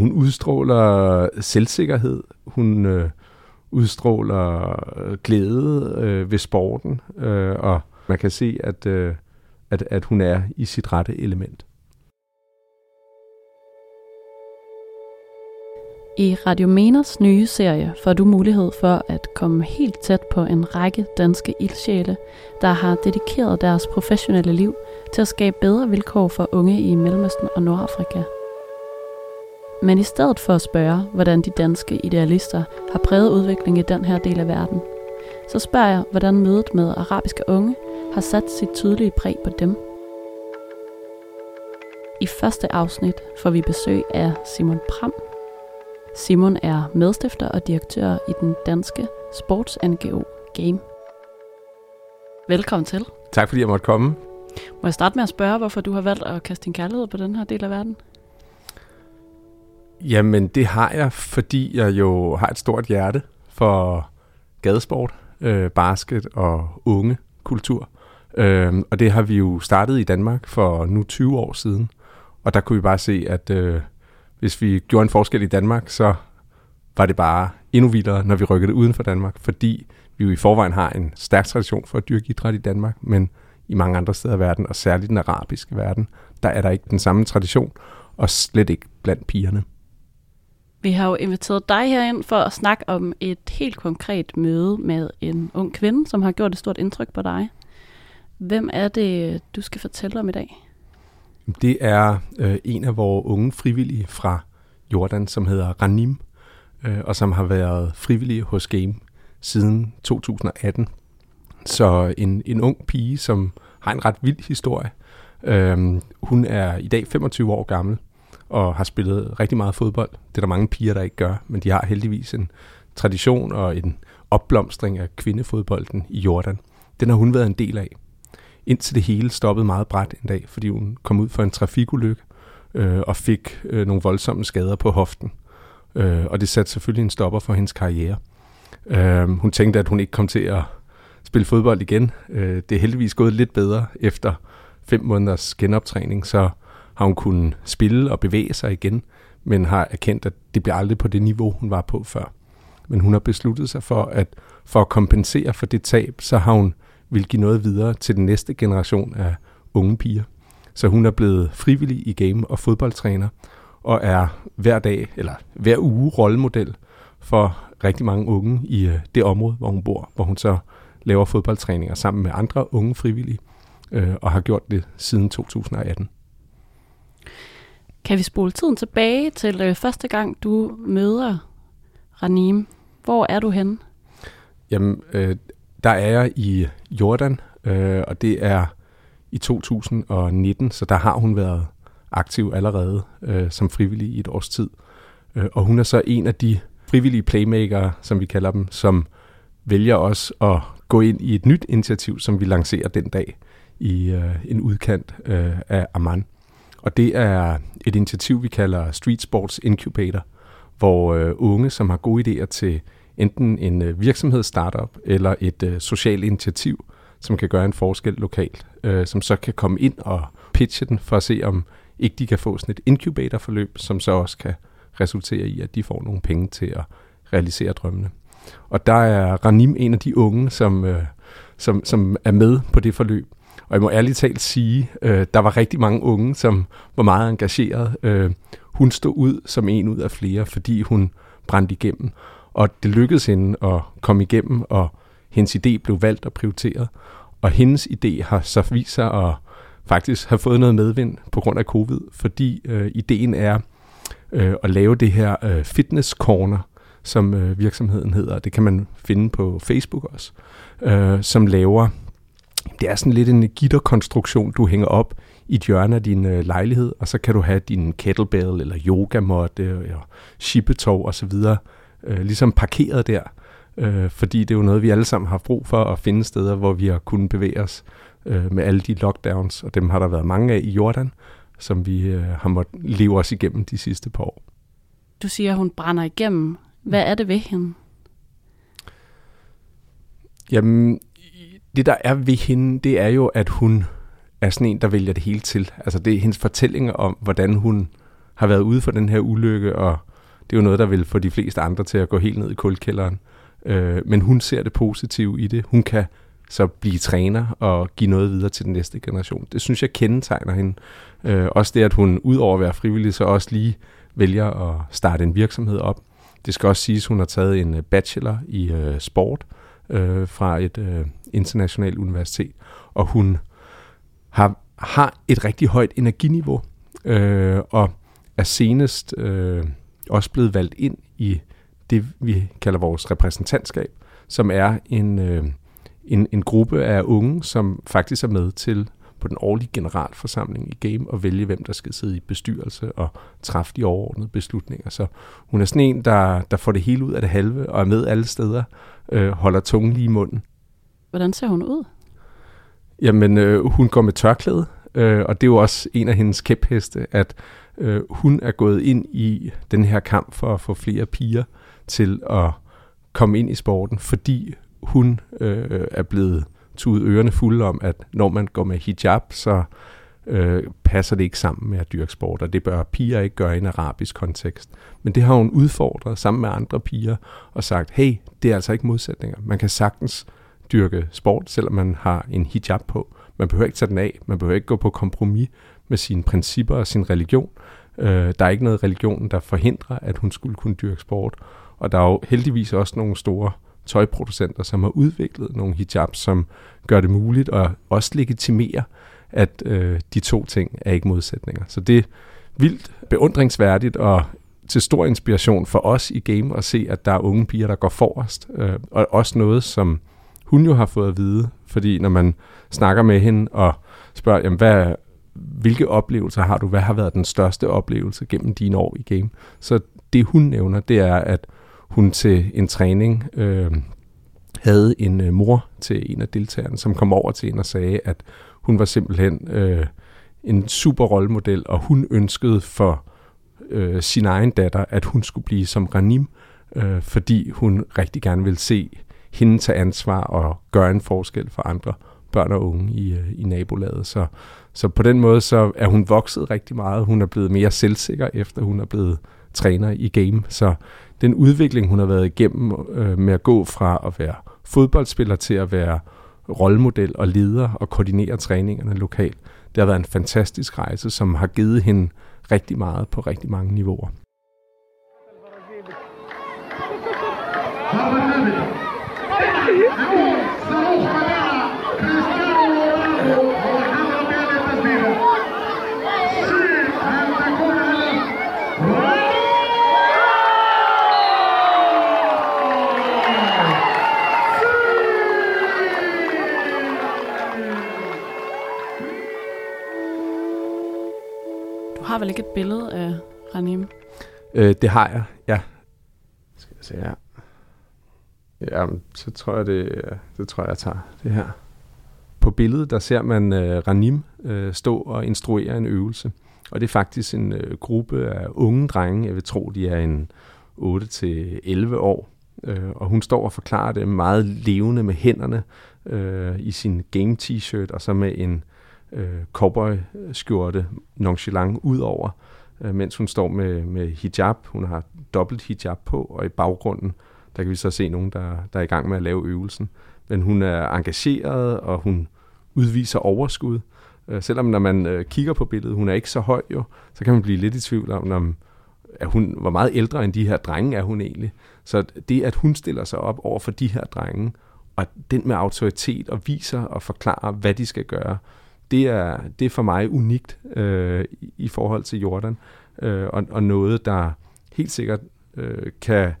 Hun udstråler selvsikkerhed, hun øh, udstråler øh, glæde øh, ved sporten, øh, og man kan se, at, øh, at, at hun er i sit rette element. I Radio Meners nye serie får du mulighed for at komme helt tæt på en række danske ildsjæle, der har dedikeret deres professionelle liv til at skabe bedre vilkår for unge i Mellemøsten og Nordafrika. Men i stedet for at spørge, hvordan de danske idealister har præget udviklingen i den her del af verden, så spørger jeg, hvordan mødet med arabiske unge har sat sit tydelige præg på dem. I første afsnit får vi besøg af Simon Pram. Simon er medstifter og direktør i den danske sports-NGO Game. Velkommen til. Tak fordi jeg måtte komme. Må jeg starte med at spørge, hvorfor du har valgt at kaste din kærlighed på den her del af verden? Jamen, det har jeg, fordi jeg jo har et stort hjerte for gadesport, øh, basket og unge kultur. Øh, og det har vi jo startet i Danmark for nu 20 år siden. Og der kunne vi bare se, at øh, hvis vi gjorde en forskel i Danmark, så var det bare endnu vildere, når vi rykkede det uden for Danmark, fordi vi jo i forvejen har en stærk tradition for at dyrke idræt i Danmark, men i mange andre steder i verden, og særligt den arabiske verden, der er der ikke den samme tradition, og slet ikke blandt pigerne. Vi har jo inviteret dig herind for at snakke om et helt konkret møde med en ung kvinde, som har gjort et stort indtryk på dig. Hvem er det, du skal fortælle om i dag? Det er øh, en af vores unge frivillige fra Jordan, som hedder Ranim, øh, og som har været frivillig hos Game siden 2018. Så en, en ung pige, som har en ret vild historie. Øh, hun er i dag 25 år gammel, og har spillet rigtig meget fodbold. Det er der mange piger, der ikke gør, men de har heldigvis en tradition og en opblomstring af kvindefodbolden i Jordan. Den har hun været en del af. Indtil det hele stoppede meget bræt en dag, fordi hun kom ud for en trafikulykke øh, og fik øh, nogle voldsomme skader på hoften. Øh, og det satte selvfølgelig en stopper for hendes karriere. Øh, hun tænkte, at hun ikke kom til at spille fodbold igen. Øh, det er heldigvis gået lidt bedre efter fem måneders genoptræning, så har hun kunnet spille og bevæge sig igen, men har erkendt, at det bliver aldrig på det niveau, hun var på før. Men hun har besluttet sig for, at for at kompensere for det tab, så har hun vil give noget videre til den næste generation af unge piger. Så hun er blevet frivillig i game- og fodboldtræner, og er hver dag, eller hver uge rollemodel for rigtig mange unge i øh, det område, hvor hun bor, hvor hun så laver fodboldtræninger sammen med andre unge frivillige, øh, og har gjort det siden 2018. Kan vi spole tiden tilbage til øh, første gang, du møder Ranim? Hvor er du henne? Jamen, øh, der er jeg i Jordan, øh, og det er i 2019, så der har hun været aktiv allerede øh, som frivillig i et års tid. Øh, og hun er så en af de frivillige playmakere, som vi kalder dem, som vælger også at gå ind i et nyt initiativ, som vi lancerer den dag i øh, en udkant øh, af Amman. Og det er et initiativ, vi kalder Street Sports Incubator, hvor øh, unge, som har gode idéer til enten en øh, virksomhedsstartup eller et øh, socialt initiativ, som kan gøre en forskel lokalt, øh, som så kan komme ind og pitche den for at se, om ikke de kan få sådan et incubatorforløb, som så også kan resultere i, at de får nogle penge til at realisere drømmene. Og der er Ranim en af de unge, som, øh, som, som er med på det forløb. Og jeg må ærligt talt sige, øh, der var rigtig mange unge, som var meget engageret. Øh, hun stod ud som en ud af flere, fordi hun brændte igennem. Og det lykkedes hende at komme igennem, og hendes idé blev valgt og prioriteret. Og hendes idé har så vist sig at faktisk have fået noget medvind på grund af covid, fordi øh, ideen er øh, at lave det her øh, fitness corner, som øh, virksomheden hedder. Det kan man finde på Facebook også, øh, som laver det er sådan lidt en gitterkonstruktion, du hænger op i et hjørne af din øh, lejlighed, og så kan du have din kettlebell eller yogamåtte og shippetov og så videre, øh, ligesom parkeret der, øh, fordi det er jo noget, vi alle sammen har brug for at finde steder, hvor vi har kunnet bevæge os øh, med alle de lockdowns, og dem har der været mange af i Jordan, som vi øh, har måttet leve os igennem de sidste par år. Du siger, hun brænder igennem. Hvad er det ved hende? Jamen, det der er ved hende, det er jo, at hun er sådan en, der vælger det hele til. Altså det er hendes fortællinger om, hvordan hun har været ude for den her ulykke, og det er jo noget, der vil få de fleste andre til at gå helt ned i kulkælderen. Øh, men hun ser det positive i det. Hun kan så blive træner og give noget videre til den næste generation. Det synes jeg kendetegner hende. Øh, også det, at hun udover at være frivillig, så også lige vælger at starte en virksomhed op. Det skal også siges, at hun har taget en bachelor i øh, sport øh, fra et øh, internationalt universitet, og hun har, har et rigtig højt energiniveau, øh, og er senest øh, også blevet valgt ind i det, vi kalder vores repræsentantskab, som er en, øh, en, en gruppe af unge, som faktisk er med til på den årlige generalforsamling i Game og vælge, hvem der skal sidde i bestyrelse og træffe de overordnede beslutninger. Så hun er sådan en, der, der får det hele ud af det halve og er med alle steder, øh, holder tungen lige i munden. Hvordan ser hun ud? Jamen, øh, hun går med tørklæde, øh, og det er jo også en af hendes kæpheste, at øh, hun er gået ind i den her kamp for at få flere piger til at komme ind i sporten, fordi hun øh, er blevet tude ørerne fulde om, at når man går med hijab, så øh, passer det ikke sammen med at dyrke sport, og det bør piger ikke gøre i en arabisk kontekst. Men det har hun udfordret sammen med andre piger og sagt, hey, det er altså ikke modsætninger. Man kan sagtens dyrke sport, selvom man har en hijab på. Man behøver ikke tage den af, man behøver ikke gå på kompromis med sine principper og sin religion. Øh, der er ikke noget religion, der forhindrer, at hun skulle kunne dyrke sport. Og der er jo heldigvis også nogle store tøjproducenter, som har udviklet nogle hijabs, som gør det muligt og også legitimere, at øh, de to ting er ikke modsætninger. Så det er vildt beundringsværdigt og til stor inspiration for os i game at se, at der er unge piger, der går forrest. Øh, og også noget, som hun jo har fået at vide, fordi når man snakker med hende og spørger, jamen, hvad, hvilke oplevelser har du? Hvad har været den største oplevelse gennem dine år i game? Så det hun nævner, det er, at hun til en træning øh, havde en øh, mor til en af deltagerne, som kom over til hende og sagde, at hun var simpelthen øh, en super rollemodel, og hun ønskede for øh, sin egen datter, at hun skulle blive som Ranim, øh, fordi hun rigtig gerne ville se hende tage ansvar og gøre en forskel for andre børn og unge i, øh, i nabolaget. Så, så på den måde så er hun vokset rigtig meget. Hun er blevet mere selvsikker, efter hun er blevet træner i game. Så den udvikling, hun har været igennem øh, med at gå fra at være fodboldspiller til at være rollemodel og leder og koordinere træningerne lokalt, det har været en fantastisk rejse, som har givet hende rigtig meget på rigtig mange niveauer. Du ikke et billede af Ranim? Øh, det har jeg, ja. Skal jeg se her. Ja, så tror jeg, det, det tror jeg, jeg tager det her. På billedet, der ser man uh, Ranim uh, stå og instruere en øvelse. Og det er faktisk en uh, gruppe af unge drenge, jeg vil tro, de er en 8-11 år. Uh, og hun står og forklarer det meget levende med hænderne uh, i sin game t-shirt, og så med en øh, cowboy-skjorte nonchalant ud over, øh, mens hun står med, med hijab. Hun har dobbelt hijab på, og i baggrunden der kan vi så se nogen, der, der er i gang med at lave øvelsen. Men hun er engageret, og hun udviser overskud. Øh, selvom når man øh, kigger på billedet, hun er ikke så høj jo, så kan man blive lidt i tvivl om, om er hun var meget ældre end de her drenge, er hun egentlig. Så det, at hun stiller sig op over for de her drenge, og den med autoritet og viser og forklarer, hvad de skal gøre, det er, det er for mig unikt øh, i forhold til Jordan, øh, og, og noget, der helt sikkert øh, kan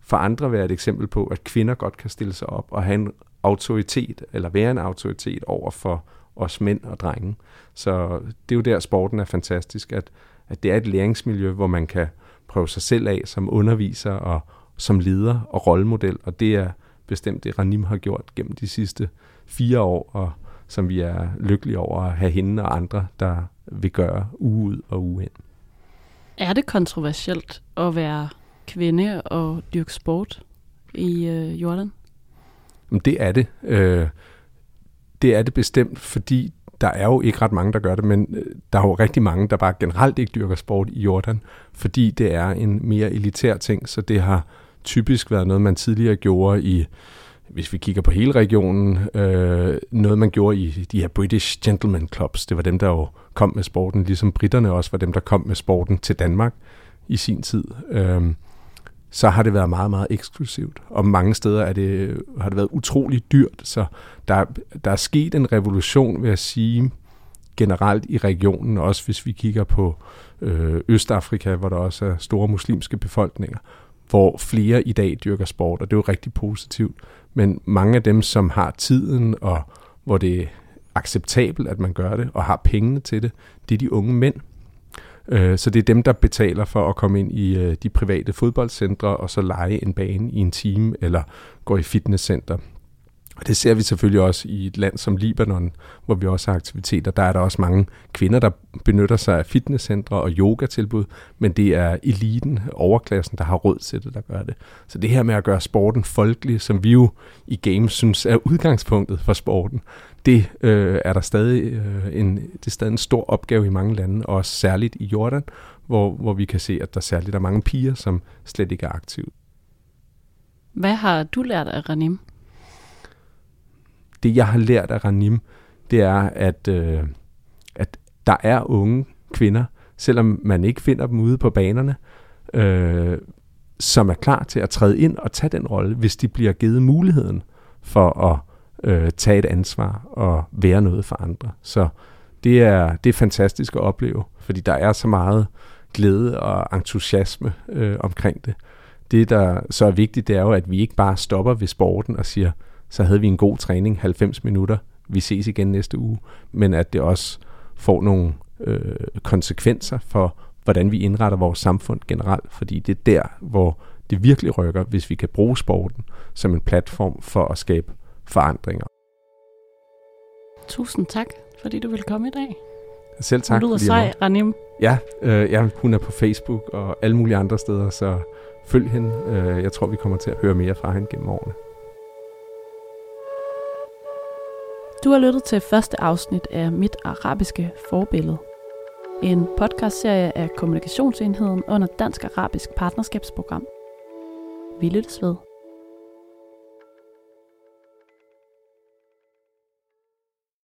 for andre være et eksempel på, at kvinder godt kan stille sig op og have en autoritet, eller være en autoritet over for os mænd og drenge. Så det er jo der, sporten er fantastisk, at, at det er et læringsmiljø, hvor man kan prøve sig selv af som underviser og som leder og rollemodel, og det er bestemt det, Ranim har gjort gennem de sidste fire år, og som vi er lykkelige over at have hende og andre, der vil gøre uge ud og uge ind. Er det kontroversielt at være kvinde og dyrke sport i øh, Jordan? Det er det. Øh, det er det bestemt, fordi der er jo ikke ret mange, der gør det, men øh, der er jo rigtig mange, der bare generelt ikke dyrker sport i Jordan, fordi det er en mere elitær ting, så det har typisk været noget, man tidligere gjorde i hvis vi kigger på hele regionen, øh, noget man gjorde i de her British Gentlemen Clubs, det var dem, der jo kom med sporten, ligesom britterne også var dem, der kom med sporten til Danmark i sin tid. Øh, så har det været meget, meget eksklusivt. Og mange steder er det, har det været utrolig dyrt. Så der, der er sket en revolution, vil jeg sige, generelt i regionen, også hvis vi kigger på øh, Østafrika, hvor der også er store muslimske befolkninger, hvor flere i dag dyrker sport, og det er jo rigtig positivt. Men mange af dem, som har tiden, og hvor det er acceptabelt, at man gør det, og har pengene til det, det er de unge mænd. Øh, så det er dem, der betaler for at komme ind i øh, de private fodboldcentre, og så lege en bane i en time, eller gå i fitnesscenter. Og det ser vi selvfølgelig også i et land som Libanon, hvor vi også har aktiviteter. Der er der også mange kvinder, der benytter sig af fitnesscentre og yogatilbud, men det er eliten, overklassen, der har råd til det, der gør det. Så det her med at gøre sporten folkelig, som vi jo i games synes er udgangspunktet for sporten, det øh, er der stadig øh, en, det er stadig en stor opgave i mange lande, og også særligt i Jordan, hvor, hvor vi kan se, at der særligt er mange piger, som slet ikke er aktive. Hvad har du lært af Ranim? Det, jeg har lært af Ranim, det er, at, øh, at der er unge kvinder, selvom man ikke finder dem ude på banerne, øh, som er klar til at træde ind og tage den rolle, hvis de bliver givet muligheden for at øh, tage et ansvar og være noget for andre. Så det er, det er fantastisk at opleve, fordi der er så meget glæde og entusiasme øh, omkring det. Det, der så er vigtigt, det er jo, at vi ikke bare stopper ved sporten og siger, så havde vi en god træning, 90 minutter, vi ses igen næste uge, men at det også får nogle øh, konsekvenser for, hvordan vi indretter vores samfund generelt, fordi det er der, hvor det virkelig rykker, hvis vi kan bruge sporten som en platform for at skabe forandringer. Tusind tak, fordi du vil komme i dag. Selv tak. Du lyder sej, Ranim. Ja, øh, ja, hun er på Facebook og alle mulige andre steder, så følg hende. Øh, jeg tror, vi kommer til at høre mere fra hende gennem årene. Du har lyttet til første afsnit af Mit Arabiske Forbillede. En podcastserie af Kommunikationsenheden under Dansk Arabisk Partnerskabsprogram. Vi lyttes ved.